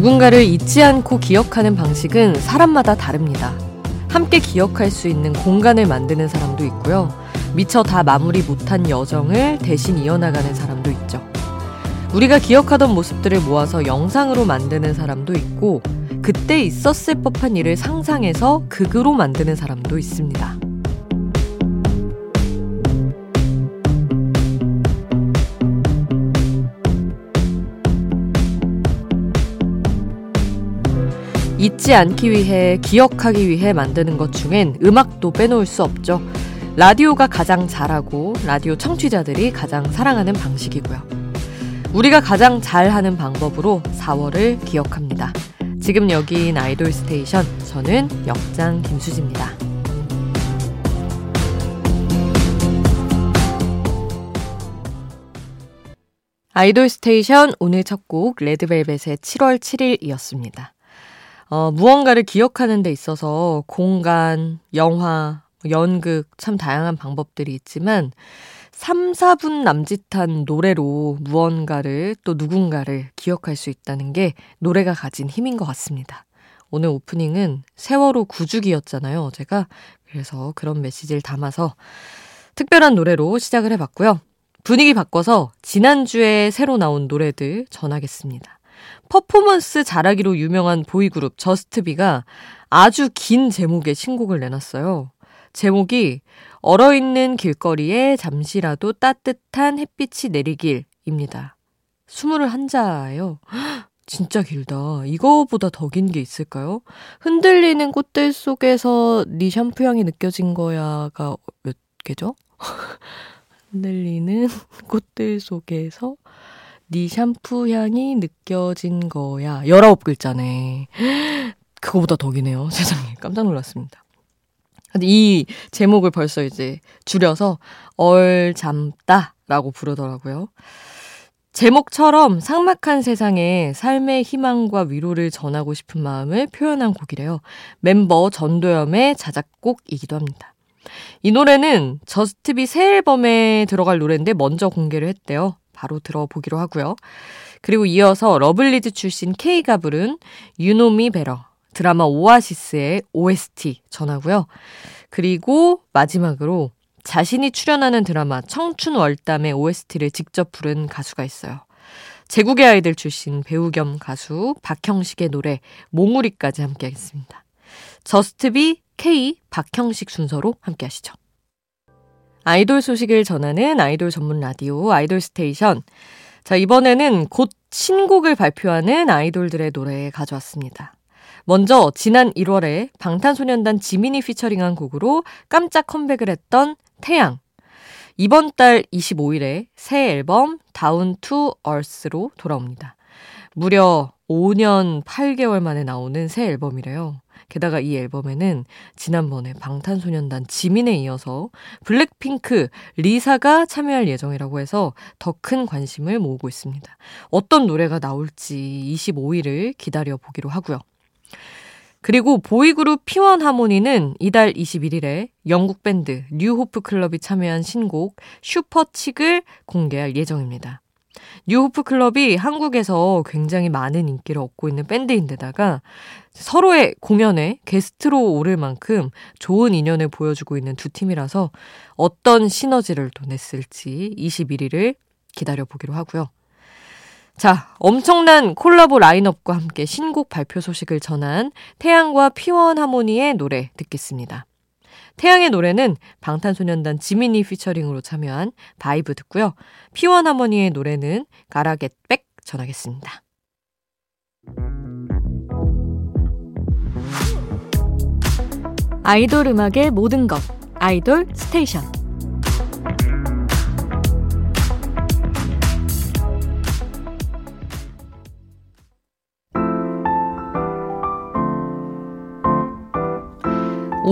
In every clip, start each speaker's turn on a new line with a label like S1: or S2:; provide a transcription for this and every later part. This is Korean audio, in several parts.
S1: 누군가를 잊지 않고 기억하는 방식은 사람마다 다릅니다. 함께 기억할 수 있는 공간을 만드는 사람도 있고요. 미처 다 마무리 못한 여정을 대신 이어나가는 사람도 있죠. 우리가 기억하던 모습들을 모아서 영상으로 만드는 사람도 있고, 그때 있었을 법한 일을 상상해서 극으로 만드는 사람도 있습니다. 잊지 않기 위해, 기억하기 위해 만드는 것 중엔 음악도 빼놓을 수 없죠. 라디오가 가장 잘하고 라디오 청취자들이 가장 사랑하는 방식이고요. 우리가 가장 잘하는 방법으로 4월을 기억합니다. 지금 여기는 아이돌 스테이션, 저는 역장 김수지입니다. 아이돌 스테이션 오늘 첫 곡 레드벨벳의 7월 7일이었습니다. 어, 무언가를 기억하는 데 있어서 공간, 영화, 연극 참 다양한 방법들이 있지만 3, 4분 남짓한 노래로 무언가를 또 누군가를 기억할 수 있다는 게 노래가 가진 힘인 것 같습니다. 오늘 오프닝은 세월호 구주기였잖아요, 어제가. 그래서 그런 메시지를 담아서 특별한 노래로 시작을 해봤고요. 분위기 바꿔서 지난주에 새로 나온 노래들 전하겠습니다. 퍼포먼스 잘하기로 유명한 보이그룹 저스트비가 아주 긴 제목의 신곡을 내놨어요. 제목이 얼어있는 길거리에 잠시라도 따뜻한 햇빛이 내리길입니다. 21자예요. 진짜 길다. 이거보다 더 긴 게 있을까요? 흔들리는 꽃들 속에서 네 샴푸 향이 느껴진 거야가 몇 개죠? 흔들리는 꽃들 속에서 네 샴푸 향이 느껴진 거야. 19글자네. 그거보다 더 기네요. 세상에. 깜짝 놀랐습니다. 근데 이 제목을 벌써 이제 줄여서 얼잠다라고 부르더라고요. 제목처럼 삭막한 세상에 삶의 희망과 위로를 전하고 싶은 마음을 표현한 곡이래요. 멤버 전도염의 자작곡이기도 합니다. 이 노래는 저스트비 새 앨범에 들어갈 노래인데 먼저 공개를 했대요. 바로 들어보기로 하고요. 그리고 이어서 러블리즈 출신 Kei가 부른 You Know Me Better 드라마 오아시스의 OST 전하고요. 그리고 마지막으로 자신이 출연하는 드라마 청춘 월담의 OST를 직접 부른 가수가 있어요. 제국의 아이들 출신 배우 겸 가수 박형식의 노래 몽우리까지 함께 하겠습니다. 저스트비 Kei 박형식 순서로 함께 하시죠. 아이돌 소식을 전하는 아이돌 전문 라디오 아이돌 스테이션. 자, 이번에는 곧 신곡을 발표하는 아이돌들의 노래 가져왔습니다. 먼저 지난 1월에 방탄소년단 지민이 피처링한 곡으로 깜짝 컴백을 했던 태양. 이번 달 25일에 새 앨범 Down to Earth로 돌아옵니다. 무려 5년 8개월 만에 나오는 새 앨범이래요. 게다가 이 앨범에는 지난번에 방탄소년단 지민에 이어서 블랙핑크 리사가 참여할 예정이라고 해서 더 큰 관심을 모으고 있습니다. 어떤 노래가 나올지 25일을 기다려 보기로 하고요. 그리고 보이그룹 P1Harmony는 이달 21일에 영국 밴드 New Hope Club이 참여한 신곡 Super Chic을 공개할 예정입니다. New Hope Club이 한국에서 굉장히 많은 인기를 얻고 있는 밴드인데다가 서로의 공연에 게스트로 오를 만큼 좋은 인연을 보여주고 있는 두 팀이라서 어떤 시너지를 또 냈을지 21일을 기다려보기로 하고요. 자, 엄청난 콜라보 라인업과 함께 신곡 발표 소식을 전한 태양과 P1Harmony의 노래 듣겠습니다. 태양의 노래는 방탄소년단 지민이 피처링으로 참여한 VIBE 듣고요. P1Harmony의 노래는 Gotta Get Back 전하겠습니다. 아이돌 음악의 모든 것 아이돌 스테이션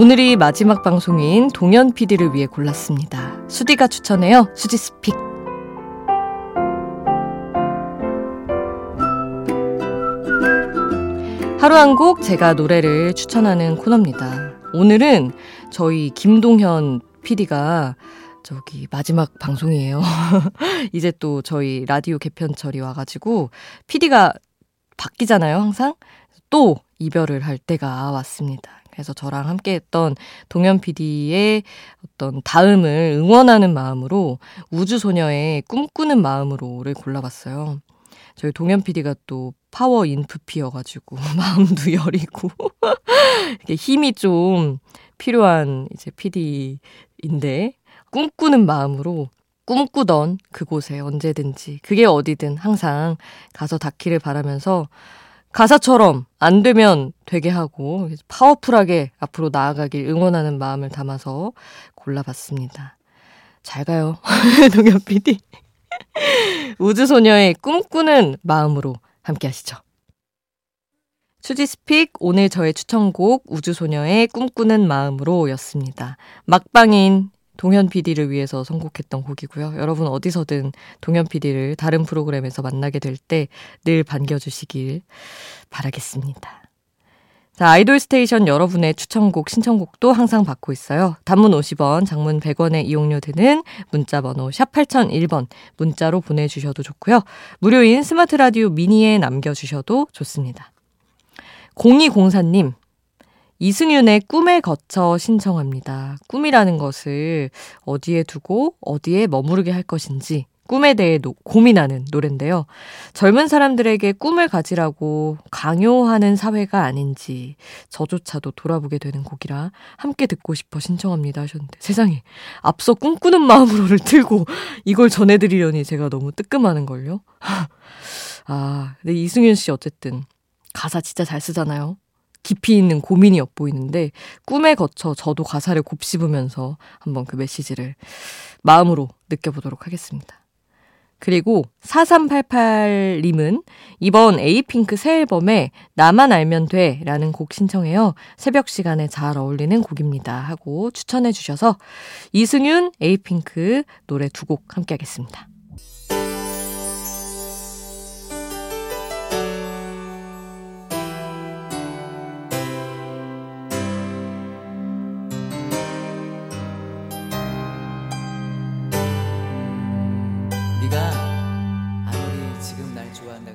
S1: 오늘이 마지막 방송인 동현 PD를 위해 골랐습니다. 수디가 추천해요. 수지's pick. 하루 한 곡 제가 노래를 추천하는 코너입니다. 오늘은 저희 김동현 PD가 저기 마지막 방송이에요. 이제 또 저희 라디오 개편철이 와가지고 PD가 바뀌잖아요, 항상. 또 이별을 할 때가 왔습니다. 그래서 저랑 함께 했던 동현 PD의 어떤 다음을 응원하는 마음으로 우주소녀의 꿈꾸는 마음으로를 골라봤어요. 저희 동현 PD가 또 파워 인프피여가지고 마음도 여리고 힘이 좀 필요한 이제 PD인데 꿈꾸는 마음으로 꿈꾸던 그곳에 언제든지 그게 어디든 항상 가서 닿기를 바라면서 가사처럼 안 되면 되게 하고 파워풀하게 앞으로 나아가길 응원하는 마음을 담아서 골라봤습니다. 잘 가요. 동현 PD. 우주소녀의 꿈꾸는 마음으로 함께 하시죠. 수지's pick 오늘 저의 추천곡 우주소녀의 꿈꾸는 마음으로 였습니다. 막방인 동현 PD를 위해서 선곡했던 곡이고요. 여러분 어디서든 동현 PD를 다른 프로그램에서 만나게 될 때 늘 반겨주시길 바라겠습니다. 자, 아이돌 스테이션 여러분의 추천곡, 신청곡도 항상 받고 있어요. 단문 50원, 장문 100원의 이용료 드는 문자 번호 샵 8001번 문자로 보내주셔도 좋고요. 무료인 스마트 라디오 미니에 남겨주셔도 좋습니다. 0204님, 이승윤의 꿈의 거처 신청합니다. 꿈이라는 것을 어디에 두고 어디에 머무르게 할 것인지 꿈에 대해 노, 고민하는 노래인데요. 젊은 사람들에게 꿈을 가지라고 강요하는 사회가 아닌지 저조차도 돌아보게 되는 곡이라 함께 듣고 싶어 신청합니다 하셨는데 세상에 앞서 꿈꾸는 마음으로를 틀고 이걸 전해드리려니 제가 너무 뜨끔하는걸요. 아, 근데 이승윤 씨 어쨌든 가사 진짜 잘 쓰잖아요. 깊이 있는 고민이 엿보이는데 꿈의 거처 저도 가사를 곱씹으면서 한번 그 메시지를 마음으로 느껴보도록 하겠습니다. 그리고 4388님은 이번 에이핑크 새 앨범에 나만 알면 돼 라는 곡 신청해요. 새벽 시간에 잘 어울리는 곡입니다. 하고 추천해 주셔서 이승윤, 에이핑크 노래 두 곡 함께 하겠습니다.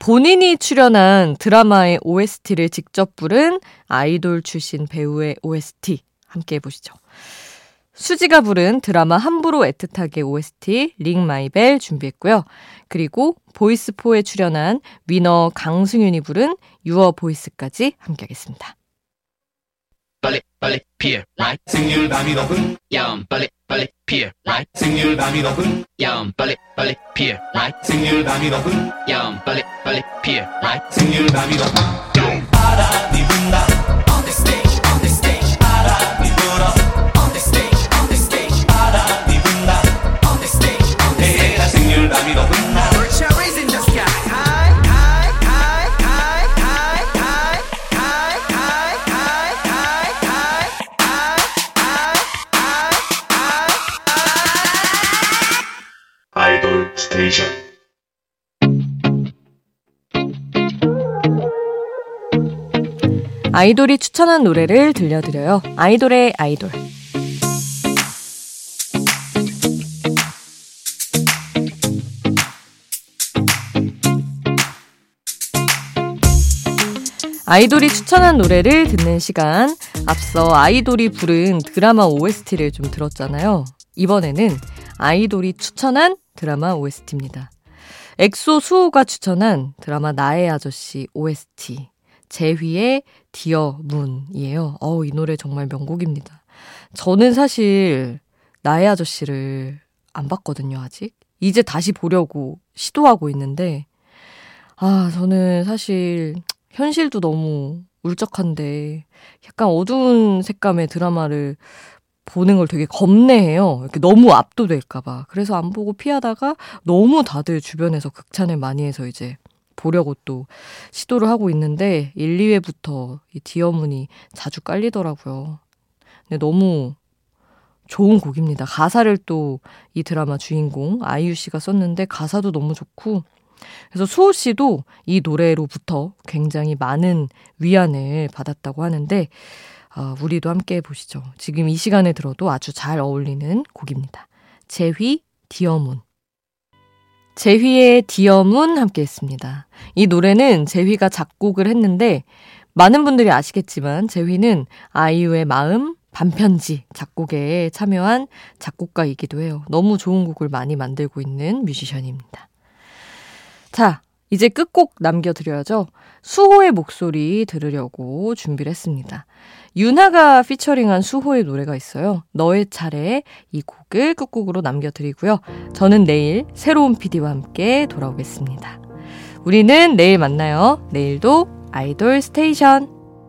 S1: 본인이 출연한 드라마의 OST를 직접 부른 아이돌 출신 배우의 OST 함께 해보시죠. 수지가 부른 드라마 함부로 애틋하게 OST 링 마이벨 준비했고요. 그리고 보이스포에 출연한 위너 강승윤이 부른 유어 보이스까지 함께 하겠습니다. 빨리 빨리 피어 라이 생률 밤이 높은 야음 빨리 빨리 피어 라이 생률 밤이 높은 야음 빨리 빨리 피어 라이 생률 밤이 높은 야음 빨리 빨리 피어 라이 생률 밤이 높은 바람이 스테이션 아이돌이 추천한 노래를 들려드려요. 아이돌의 아이돌. 아이돌이 추천한 노래를 듣는 시간. 앞서 아이돌이 부른 드라마 OST를 좀 들었잖아요. 이번에는 아이돌이 추천한 드라마 OST입니다. 엑소 수호가 추천한 드라마 나의 아저씨 OST. 제휘의 Dear Moon이에요. 어우, 이 노래 정말 명곡입니다. 저는 사실 나의 아저씨를 안 봤거든요, 아직. 이제 다시 보려고 시도하고 있는데, 아, 저는 사실 현실도 너무 울적한데, 약간 어두운 색감의 드라마를 보는 걸 되게 겁내해요. 이렇게 너무 압도될까봐. 그래서 안 보고 피하다가 너무 다들 주변에서 극찬을 많이 해서 이제 보려고 또 시도를 하고 있는데 1, 2회부터 이 디어문이 자주 깔리더라고요. 근데 너무 좋은 곡입니다. 가사를 또 이 드라마 주인공 아이유 씨가 썼는데 가사도 너무 좋고 그래서 수호 씨도 이 노래로부터 굉장히 많은 위안을 받았다고 하는데 어, 우리도 함께 해보시죠. 지금 이 시간에 들어도 아주 잘 어울리는 곡입니다. 제휘 디어문 제휘의 디어문 함께 했습니다. 이 노래는 제휘가 작곡을 했는데 많은 분들이 아시겠지만 제휘는 아이유의 마음, 반편지 작곡에 참여한 작곡가이기도 해요. 너무 좋은 곡을 많이 만들고 있는 뮤지션입니다. 자, 이제 끝곡 남겨드려야죠. 수호의 목소리 들으려고 준비를 했습니다. 윤하가 피처링한 수호의 노래가 있어요. 너의 차례 이 곡을 끝곡으로 남겨드리고요. 저는 내일 새로운 PD와 함께 돌아오겠습니다. 우리는 내일 만나요. 내일도 아이돌 스테이션.